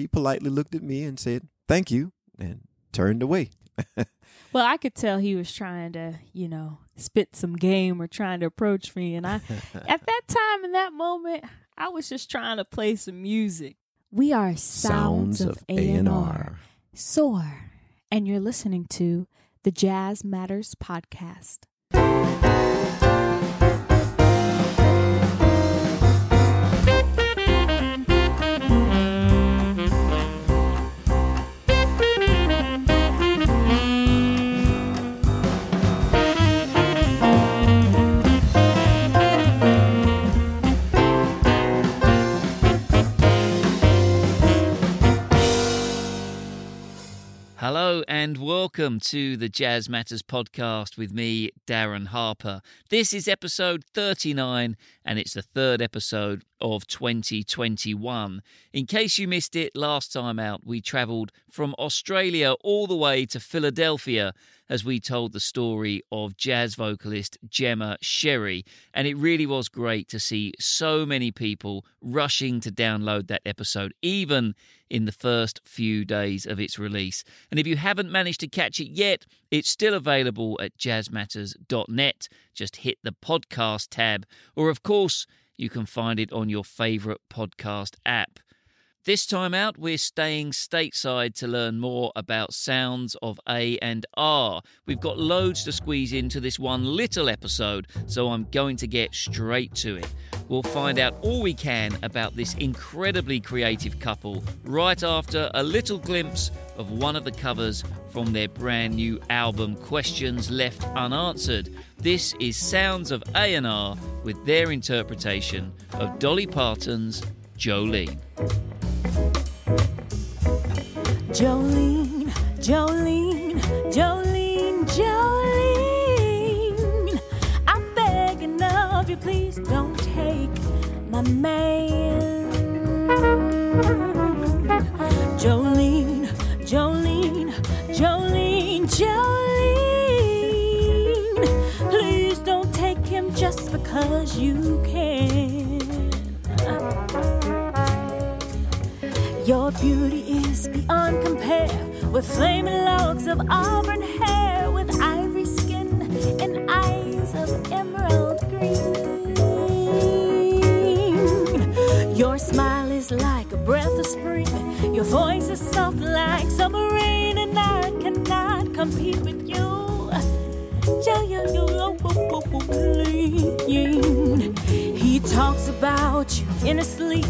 she politely looked at me and said, Thank you, and turned away. Well, I could tell he was trying to, you know, spit some game or trying to approach me. And I, at that time, in that moment, I was just trying to play some music. We are Sounds, of A&R. Soar. And you're listening to the Jazz Matters podcast. Hello and welcome to the Jazz Matters podcast with me, Darren Harper. This is episode 39 and it's the third episode of 2021. In case you missed it last time out, we travelled from Australia all the way to Philadelphia as we told the story of jazz vocalist Gemma Sherry. And it really was great to see so many people rushing to download that episode, even in the first few days of its release. And if you haven't managed to catch it yet, it's still available at jazzmatters.net. Just hit the podcast tab, or of course, you can find it on your favourite podcast app. This time out, we're staying stateside to learn more about sounds of A and R. We've got loads to squeeze into this one little episode, so I'm going to get straight to it. We'll find out all we can about this incredibly creative couple right after a little glimpse of one of the covers from their brand new album Questions Left Unanswered. This is Sounds of A&R with their interpretation of Dolly Parton's Jolene. Jolene, Jolene, Jolene, Jolene. I'm begging of you, please don't take my man. Jolene, Jolene, Jolene, Jolene. Please don't take him just because you can. Your beauty is beyond compare with flaming locks of auburn hair, with ivory skin and eyes of emerald green. Your smile is like a breath of spring, your voice is soft like summer rain, and I cannot compete with you. He talks about you in his sleep.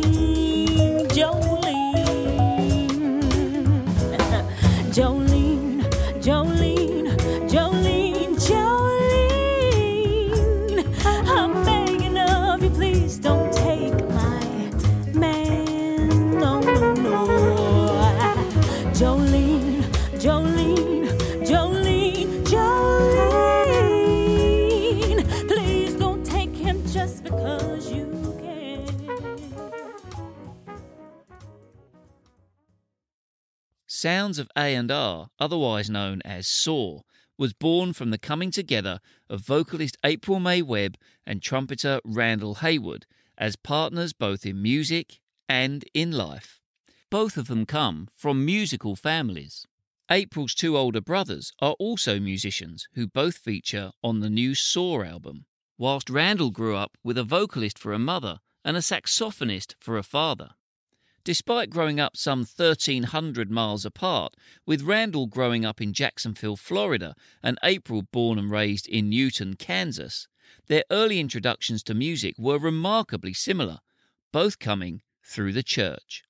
Sounds of A&R, otherwise known as SOAR, was born from the coming together of vocalist April May Webb and trumpeter Randall Haywood as partners both in music and in life. Both of them come from musical families. April's two older brothers are also musicians who both feature on the new SOAR album, whilst Randall grew up with a vocalist for a mother and a saxophonist for a father. Despite growing up some 1,300 miles apart, with Randall growing up in Jacksonville, Florida, and April born and raised in Newton, Kansas, their early introductions to music were remarkably similar, both coming through the church.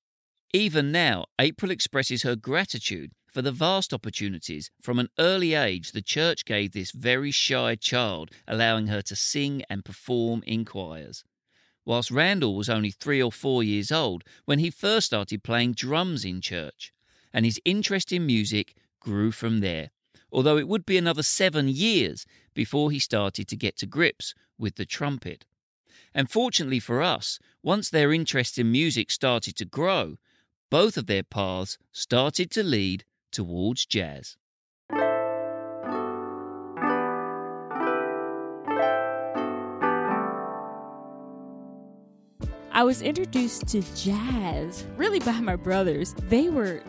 Even now, April expresses her gratitude for the vast opportunities from an early age the church gave this very shy child, allowing her to sing and perform in choirs whilst Randall was only three or four years old when he first started playing drums in church, and his interest in music grew from there, although it would be another seven years before he started to get to grips with the trumpet. And fortunately for us, once their interest in music started to grow, both of their paths started to lead towards jazz. I was introduced to jazz really by my brothers. They were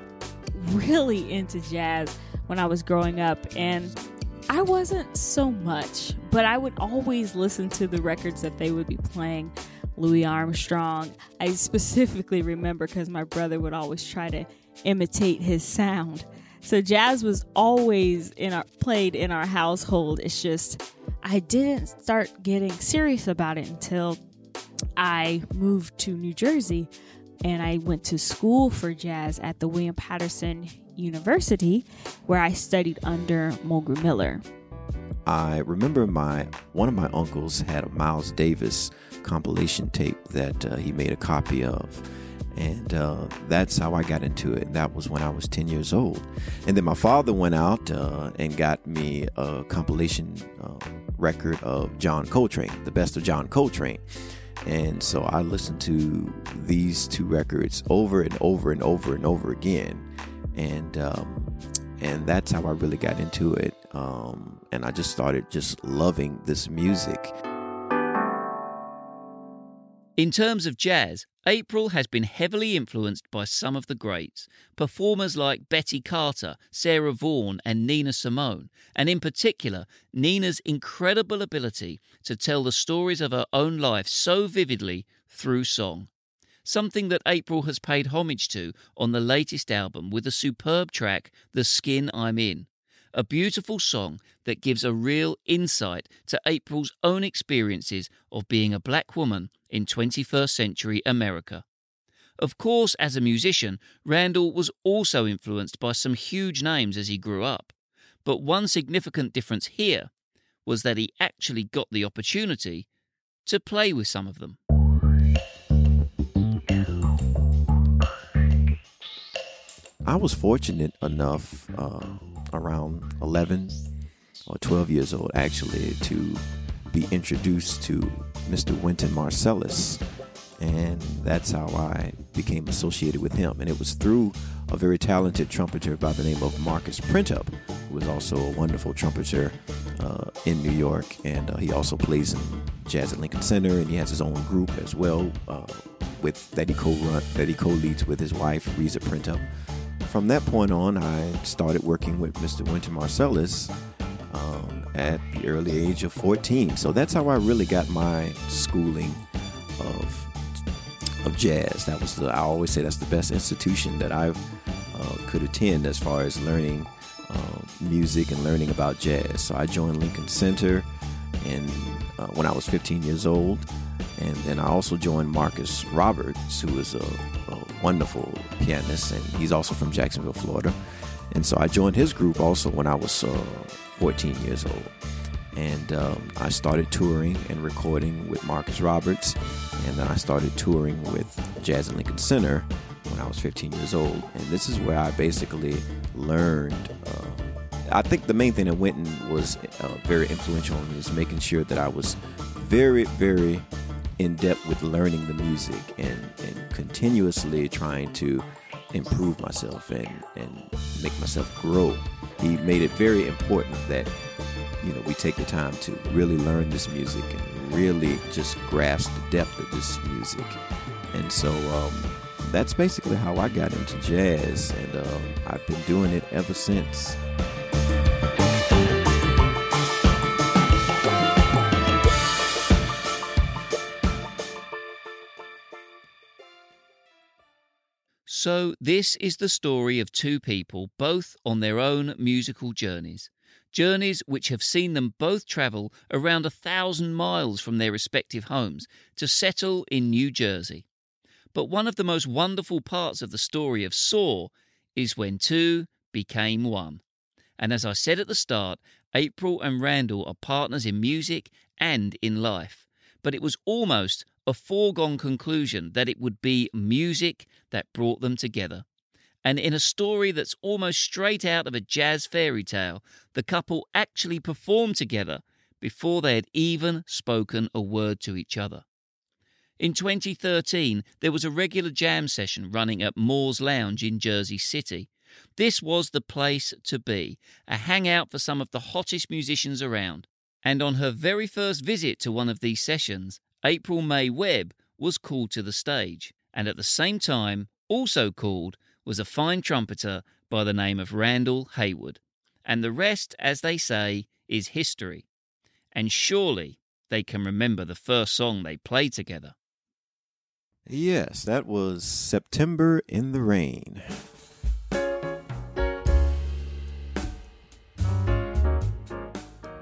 really into jazz when I was growing up, and I wasn't so much, but I would always listen to the records that they would be playing. Louis Armstrong. I specifically remember because my brother would always try to imitate his sound. So jazz was always in our played in our household. It's just I didn't start getting serious about it until I moved to New Jersey and I went to school for jazz at the William Paterson University where I studied under Mulgrew Miller. I remember my one of my uncles had a Miles Davis compilation tape that uh, he made a copy of. And uh, that's how I got into it. And that was when I was 10 years old. And then my father went out uh, and got me a compilation uh, record of John Coltrane, the best of John Coltrane. And so I listened to these two records over and over and over and over again. And um, and that's how I really got into it. Um, and I just started just loving this music. In terms of jazz, April has been heavily influenced by some of the greats, performers like Betty Carter, Sarah Vaughan, and Nina Simone, and in particular, Nina's incredible ability to tell the stories of her own life so vividly through song. Something that April has paid homage to on the latest album with the superb track The Skin I'm In a beautiful song that gives a real insight to April's own experiences of being a black woman in 21st century America. Of course, as a musician, Randall was also influenced by some huge names as he grew up. But one significant difference here was that he actually got the opportunity to play with some of them. I was fortunate enough uh, around 11 or 12 years old actually to be introduced to Mr. Wynton Marsalis. And that's how I became associated with him. And it was through a very talented trumpeter by the name of Marcus Printup, who is also a wonderful trumpeter uh, in New York. And uh, he also plays in jazz at Lincoln Center, and he has his own group as well uh, with that he co-run, that he co-leads with his wife Riza Printup from that point on, I started working with Mr. Wynton Marsalis um, at the early age of 14. So that's how I really got my schooling of of jazz. That was the I always say that's the best institution that I uh, could attend as far as learning uh, music and learning about jazz. So I joined Lincoln Center, and uh, when I was 15 years old, and then I also joined Marcus Roberts, who is a, a wonderful pianist, and he's also from Jacksonville, Florida. And so I joined his group also when I was uh, 14 years old. And um, I started touring and recording with Marcus Roberts. And then I started touring with Jazz at Lincoln Center when I was 15 years old. And this is where I basically learned. Uh, I think the main thing that Wynton was uh, very influential in was making sure that I was very, very in depth with learning the music and, and continuously trying to improve myself and, and make myself grow. He made it very important that you know we take the time to really learn this music and really just grasp the depth of this music. And so um, that's basically how I got into jazz, and uh, I've been doing it ever since. So, this is the story of two people, both on their own musical journeys. Journeys which have seen them both travel around a thousand miles from their respective homes to settle in New Jersey. But one of the most wonderful parts of the story of Soar is when two became one. And as I said at the start, April and Randall are partners in music and in life. But it was almost a foregone conclusion that it would be music that brought them together. And in a story that's almost straight out of a jazz fairy tale, the couple actually performed together before they had even spoken a word to each other. In 2013, there was a regular jam session running at Moore's Lounge in Jersey City. This was the place to be, a hangout for some of the hottest musicians around. And on her very first visit to one of these sessions, April May Webb was called to the stage. And at the same time, also called, was a fine trumpeter by the name of Randall Haywood. And the rest, as they say, is history. And surely they can remember the first song they played together. Yes, that was September in the Rain.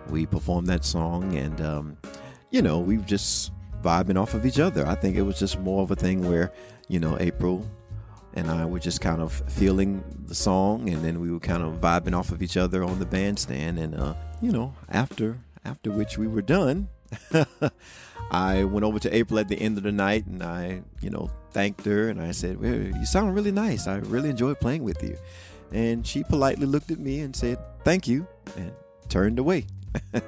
We performed that song, and um, you know, we just vibing off of each other. I think it was just more of a thing where, you know, April and I were just kind of feeling the song, and then we were kind of vibing off of each other on the bandstand. And uh, you know, after after which we were done, I went over to April at the end of the night, and I, you know, thanked her, and I said, well, "You sound really nice. I really enjoyed playing with you." And she politely looked at me and said, "Thank you," and turned away.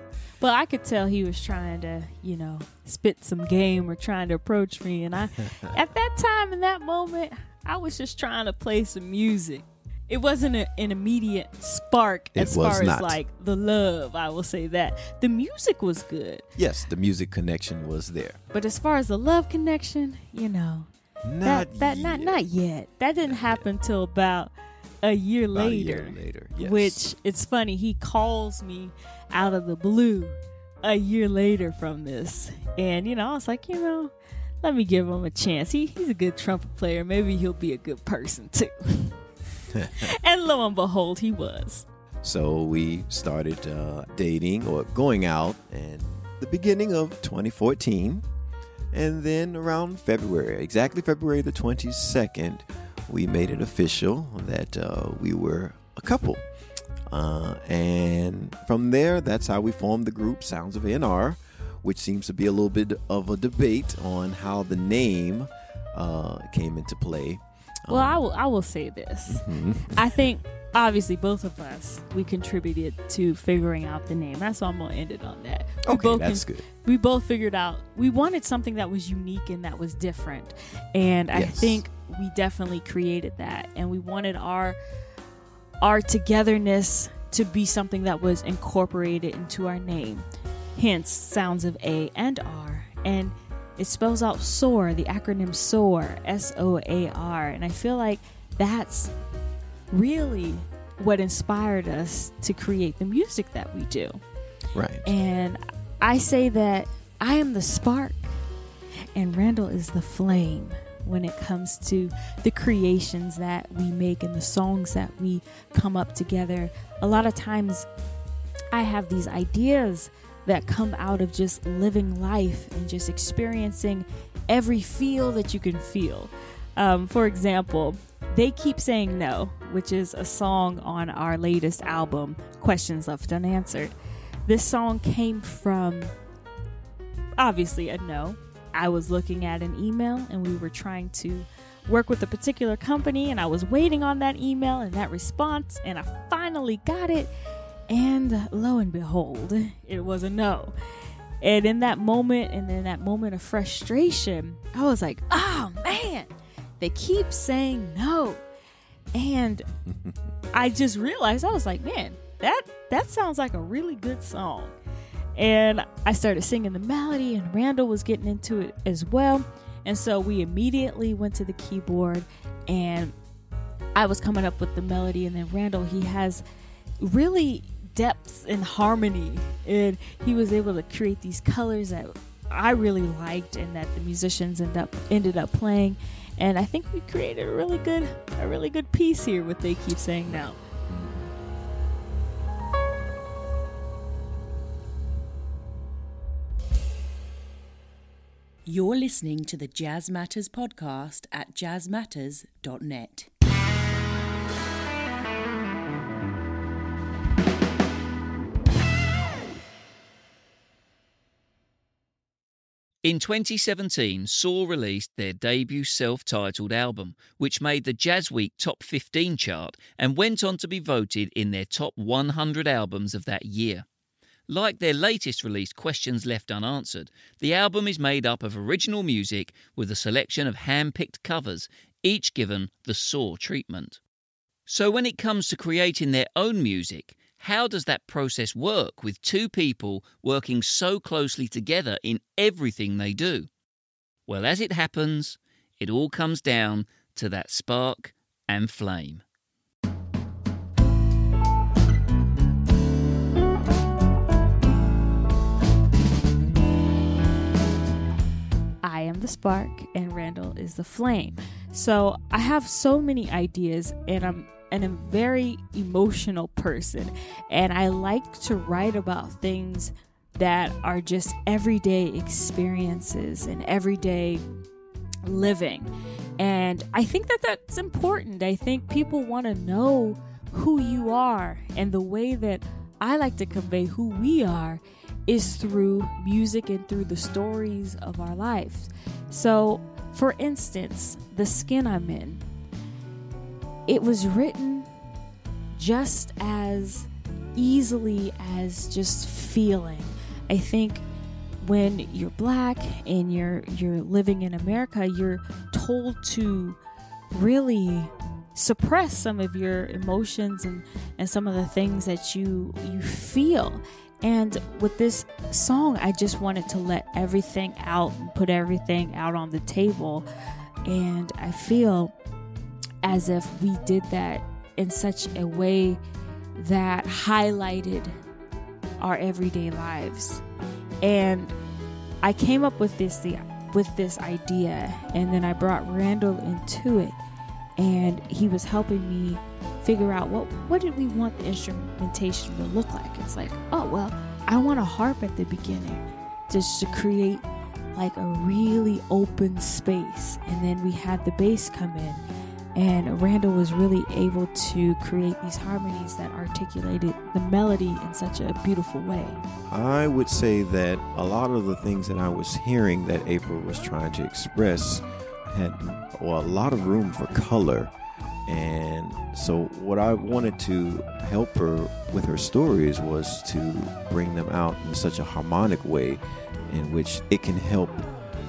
But I could tell he was trying to, you know, spit some game or trying to approach me. And I, at that time, in that moment, I was just trying to play some music. It wasn't a, an immediate spark It as far not. as like the love. I will say that the music was good, yes, the music connection was there. but as far as the love connection, you know, Not that that not yet. not yet. That didn't happen till about a year About a later. year later, yes. Which it's funny. He calls me out of the blue a year later from this, and you know I was like, you know, let me give him a chance. He he's a good trumpet player. Maybe he'll be a good person too. and lo and behold, he was. So we started uh, dating or going out in the beginning of 2014. And then around February, exactly February the 22nd, we made it official that uh, we were a couple. Uh, and from there, that's how we formed the group Sounds of A&R, which seems to be a little bit of a debate on how the name uh, came into play. Well, I will I will say this. Mhm. I think obviously both of us we contributed to figuring out the name. That's why I'm gonna end it on that. We Okay, that's con- good. we both figured out we wanted something that was unique and that was different and i think we definitely created that and we wanted our our togetherness to be something that was incorporated into our name. Hence sounds of a and r. And it spells out soar the acronym soar s-o-a-r and i feel like that's really what inspired us to create the music that we do. Right. and I say that I am the spark and Randall is the flame when it comes to the creations that we make and the songs that we come up together. A lot of times I have these ideas that come out of just living life and just experiencing every feel that you can feel. Um, for example, They Keep Saying No, which is a song on our latest album, Questions Left Unanswered. This song came from obviously a no. I was looking at an email and we were trying to work with a particular company and I was waiting on that email and that response and I finally got it and lo and behold it was a no. And in that moment and in that moment of frustration, I was like, "Oh man, they keep saying no." And I just realized I was like, "Man, that that sounds like a really good song." And I started singing the melody, and Randall was getting into it as well. And so we immediately went to the keyboard, and I was coming up with the melody. And then Randall, he has really depths and harmony, and he was able to create these colors that I really liked, and that the musicians end up ended up playing. And I think we created a really good, a really good piece here. What they keep saying now. You're listening to the Jazz Matters podcast at jazzmatters.net. In 2017, Soar released their debut self titled album, which made the Jazz Week Top 15 chart and went on to be voted in their top 100 albums of that year. Like their latest release, Questions Left Unanswered, the album is made up of original music with a selection of hand picked covers, each given the Soar treatment. So, when it comes to creating their own music, how does that process work with two people working so closely together in everything they do? Well, as it happens, it all comes down to that spark and flame. The spark and Randall is the flame. So I have so many ideas and I'm and a very emotional person and I like to write about things that are just everyday experiences and everyday living. And I think that that's important. I think people want to know who you are and the way that I like to convey who we are is through music and through the stories of our lives. So, for instance, The Skin I'm In, it was written just as easily as just feeling. I think when you're black and you're you're living in America, you're told to really suppress some of your emotions and, and some of the things that you you feel. And with this song, I just wanted to let everything out and put everything out on the table. And I feel as if we did that in such a way that highlighted our everyday lives. And I came up with this with this idea and then I brought Randall into it and he was helping me figure out what what did we want the instrumentation to look like. It's like, oh well, I want a harp at the beginning just to create like a really open space and then we had the bass come in and Randall was really able to create these harmonies that articulated the melody in such a beautiful way. I would say that a lot of the things that I was hearing that April was trying to express had well, a lot of room for color. And so, what I wanted to help her with her stories was to bring them out in such a harmonic way in which it can help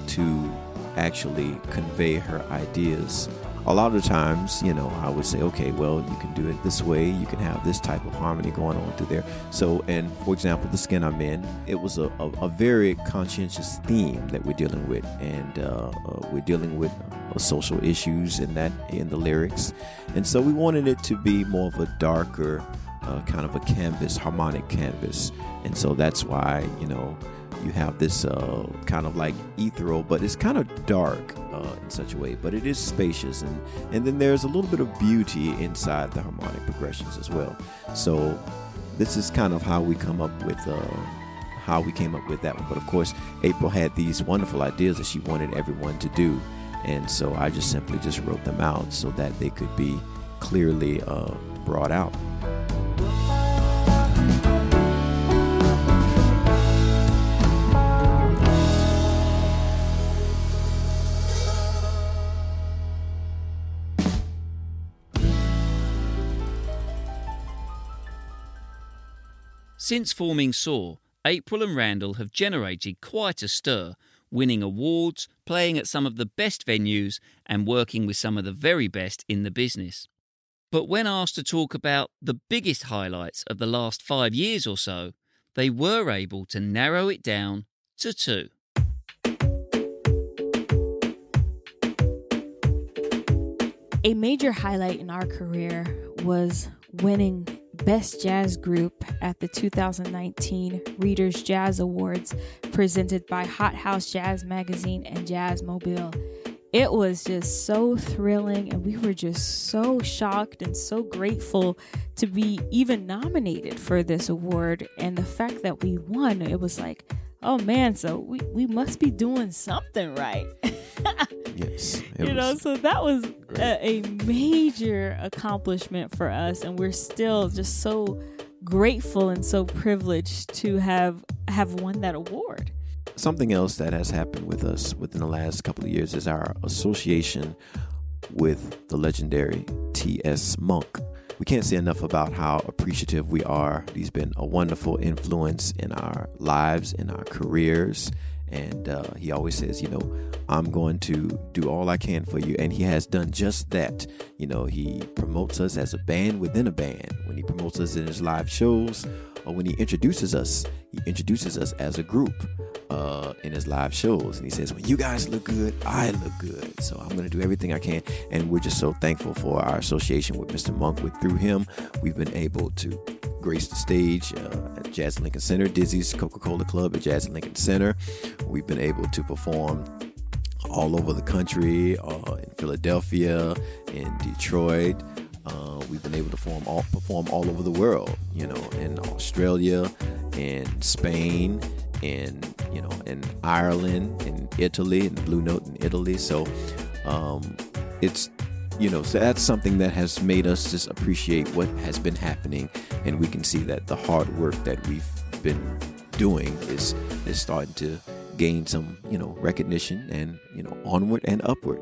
to actually convey her ideas a lot of times, you know, I would say, okay, well, you can do it this way. You can have this type of harmony going on through there. So, and for example, the skin I'm in, it was a, a, a very conscientious theme that we're dealing with, and uh, uh, we're dealing with uh, social issues in that in the lyrics, and so we wanted it to be more of a darker. Uh, kind of a canvas, harmonic canvas, and so that's why you know you have this uh, kind of like ethereal, but it's kind of dark uh, in such a way. But it is spacious, and and then there's a little bit of beauty inside the harmonic progressions as well. So this is kind of how we come up with. Uh, how we came up with that one. But of course, April had these wonderful ideas that she wanted everyone to do. And so I just simply just wrote them out so that they could be clearly uh, brought out. Since forming Soar, April and Randall have generated quite a stir, winning awards, playing at some of the best venues, and working with some of the very best in the business. But when asked to talk about the biggest highlights of the last five years or so, they were able to narrow it down to two. A major highlight in our career was winning Best Jazz Group at the 2019 Readers Jazz Awards presented by Hot House Jazz Magazine and Jazzmobile. It was just so thrilling, and we were just so shocked and so grateful to be even nominated for this award. And the fact that we won, it was like, oh man, so we, we must be doing something right. yes. You know, so that was a, a major accomplishment for us, and we're still just so grateful and so privileged to have have won that award. Something else that has happened with us within the last couple of years is our association with the legendary T.S. Monk. We can't say enough about how appreciative we are. He's been a wonderful influence in our lives, in our careers. And uh, he always says, you know, I'm going to do all I can for you. And he has done just that. You know, he promotes us as a band within a band. When he promotes us in his live shows, or when he introduces us, he introduces us as a group uh, in his live shows. And he says, When you guys look good, I look good. So I'm going to do everything I can. And we're just so thankful for our association with Mr. Monk. With through him, we've been able to grace the stage uh, at Jazz Lincoln Center, Dizzy's Coca Cola Club at Jazz Lincoln Center. We've been able to perform all over the country, uh, in Philadelphia, in Detroit. Uh, we've been able to perform all, perform all over the world, you know, in Australia, in Spain, in you know, in Ireland, in Italy, in Blue Note in Italy. So um, it's you know, so that's something that has made us just appreciate what has been happening, and we can see that the hard work that we've been doing is is starting to gain some you know recognition and you know onward and upward.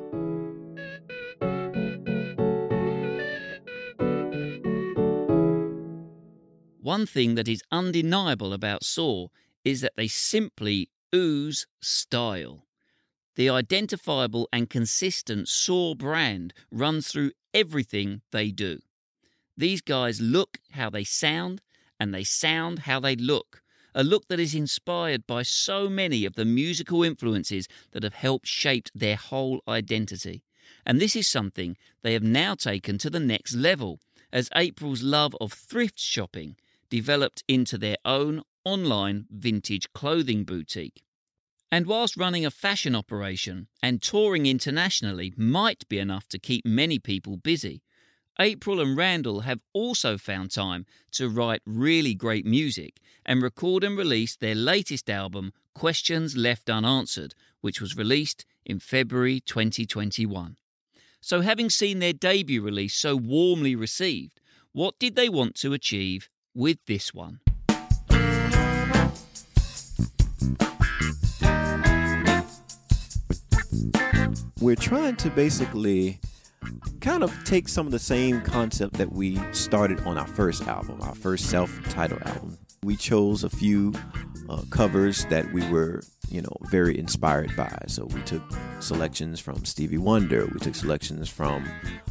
One thing that is undeniable about Soar is that they simply ooze style. The identifiable and consistent Soar brand runs through everything they do. These guys look how they sound, and they sound how they look. A look that is inspired by so many of the musical influences that have helped shape their whole identity. And this is something they have now taken to the next level, as April's love of thrift shopping developed into their own online vintage clothing boutique. And whilst running a fashion operation and touring internationally might be enough to keep many people busy, April and Randall have also found time to write really great music and record and release their latest album, Questions Left Unanswered, which was released in February 2021. So, having seen their debut release so warmly received, what did they want to achieve with this one? we're trying to basically kind of take some of the same concept that we started on our first album, our first self-titled album. We chose a few uh, covers that we were, you know, very inspired by. So we took selections from Stevie Wonder, we took selections from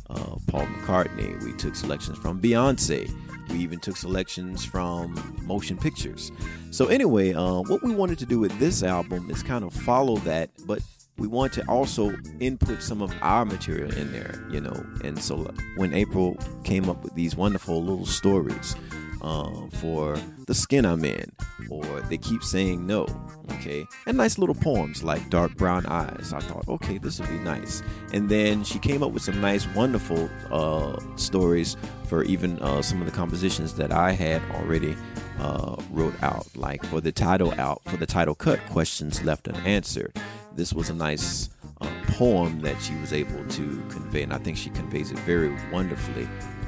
uh, Paul McCartney, we took selections from Beyonce, we even took selections from motion pictures. So anyway, uh, what we wanted to do with this album is kind of follow that, but we want to also input some of our material in there, you know. And so when April came up with these wonderful little stories um, for the skin I'm in, or they keep saying no, okay, and nice little poems like Dark Brown Eyes. I thought, okay, this would be nice. And then she came up with some nice, wonderful uh, stories for even uh, some of the compositions that I had already uh, wrote out, like for the title out, for the title cut, questions left unanswered this was a nice uh, poem that she was able to convey, and I think she conveys it very wonderfully.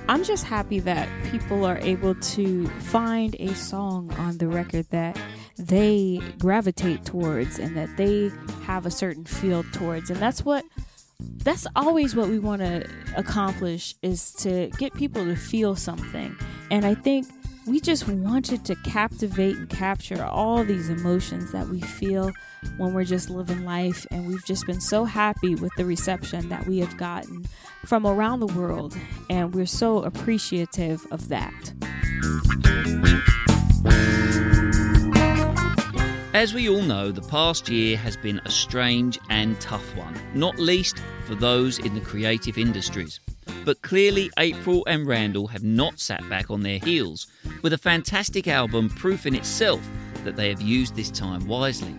I'm just happy that people are able to find a song on the record that they gravitate towards and that they have a certain feel towards. And that's what that's always what we want to accomplish is to get people to feel something. And I think we just wanted to captivate and capture all these emotions that we feel when we're just living life. And we've just been so happy with the reception that we have gotten from around the world. And we're so appreciative of that. As we all know, the past year has been a strange and tough one, not least for those in the creative industries. But clearly, April and Randall have not sat back on their heels, with a fantastic album proof in itself that they have used this time wisely.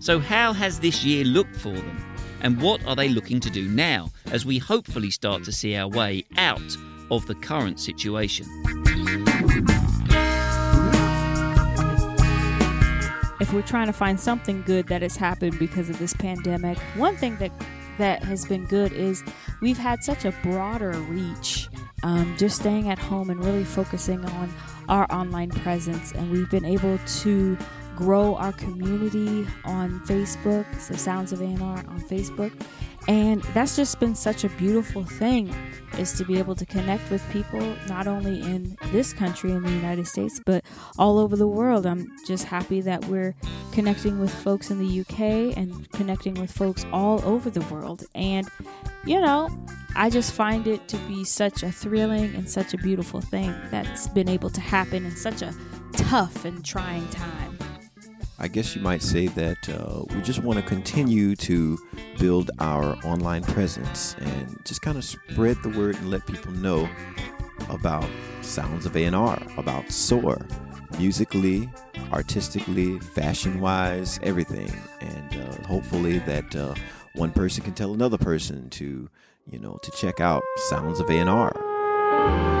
So, how has this year looked for them? And what are they looking to do now as we hopefully start to see our way out of the current situation? If we're trying to find something good that has happened because of this pandemic, one thing that that has been good is we've had such a broader reach. Um, just staying at home and really focusing on our online presence, and we've been able to grow our community on Facebook, so Sounds of A&R on Facebook, And that's just been such a beautiful thing is to be able to connect with people not only in this country in the United States but all over the world. I'm just happy that we're connecting with folks in the UK and connecting with folks all over the world. And you know, I just find it to be such a thrilling and such a beautiful thing that's been able to happen in such a tough and trying time. I guess you might say that uh, we just want to continue to build our online presence and just kind of spread the word and let people know about Sounds of A&R, about SOAR, musically, artistically, fashion-wise, everything. And uh, hopefully that uh, one person can tell another person to, you know, to check out Sounds of A&R.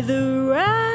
Neither right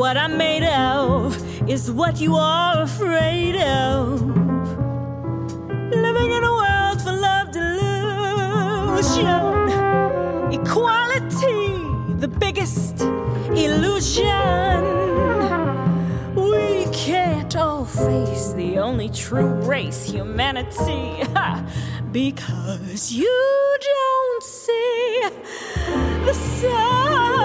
what I'm made of is what you are afraid of. Living in a world full of delusion, equality, the biggest illusion. We can't all face the only true race, humanity, because you don't see the soul,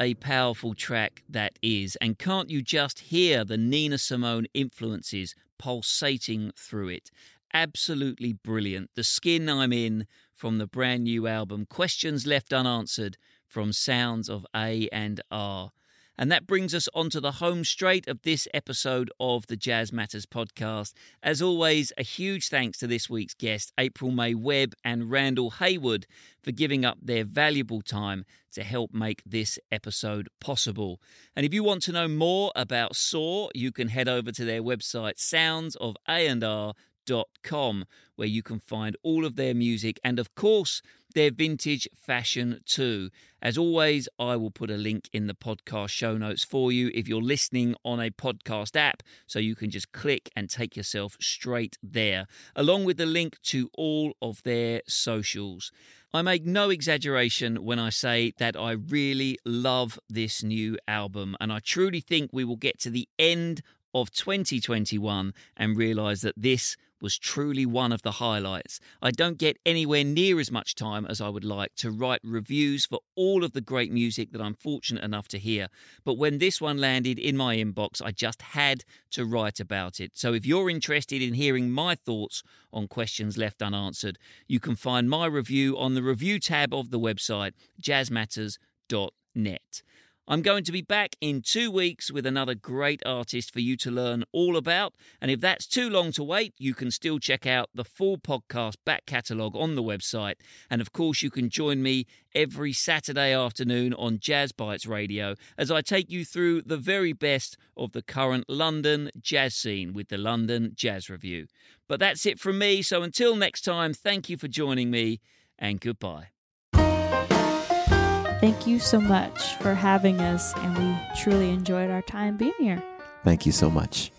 a powerful track that is. And can't you just hear the Nina Simone influences pulsating through it? Absolutely brilliant. The skin I'm in from the brand new album, Questions Left Unanswered from Sounds of A and R. And that brings us onto the home straight of this episode of the Jazz Matters podcast. As always, a huge thanks to this week's guest, April May Webb and Randall Haywood, for giving up their valuable time to help make this episode possible. And if you want to know more about Soar, you can head over to their website, soundsofA&R.com com, where you can find all of their music and, of course, their vintage fashion too. As always, I will put a link in the podcast show notes for you if you're listening on a podcast app, so you can just click and take yourself straight there, along with the link to all of their socials. I make no exaggeration when I say that I really love this new album, and I truly think we will get to the end of 2021 and realize that this was truly one of the highlights. I don't get anywhere near as much time as I would like to write reviews for all of the great music that I'm fortunate enough to hear. But when this one landed in my inbox, I just had to write about it. So if you're interested in hearing my thoughts on questions left unanswered, you can find my review on the review tab of the website, jazzmatters.net. I'm going to be back in two weeks with another great artist for you to learn all about. And if that's too long to wait, you can still check out the full podcast back catalogue on the website. And of course, you can join me every Saturday afternoon on Jazz Bites Radio as I take you through the very best of the current London jazz scene with the London Jazz Review. But that's it from me. So until next time, thank you for joining me and goodbye. Thank you so much for having us, and we truly enjoyed our time being here. Thank you so much.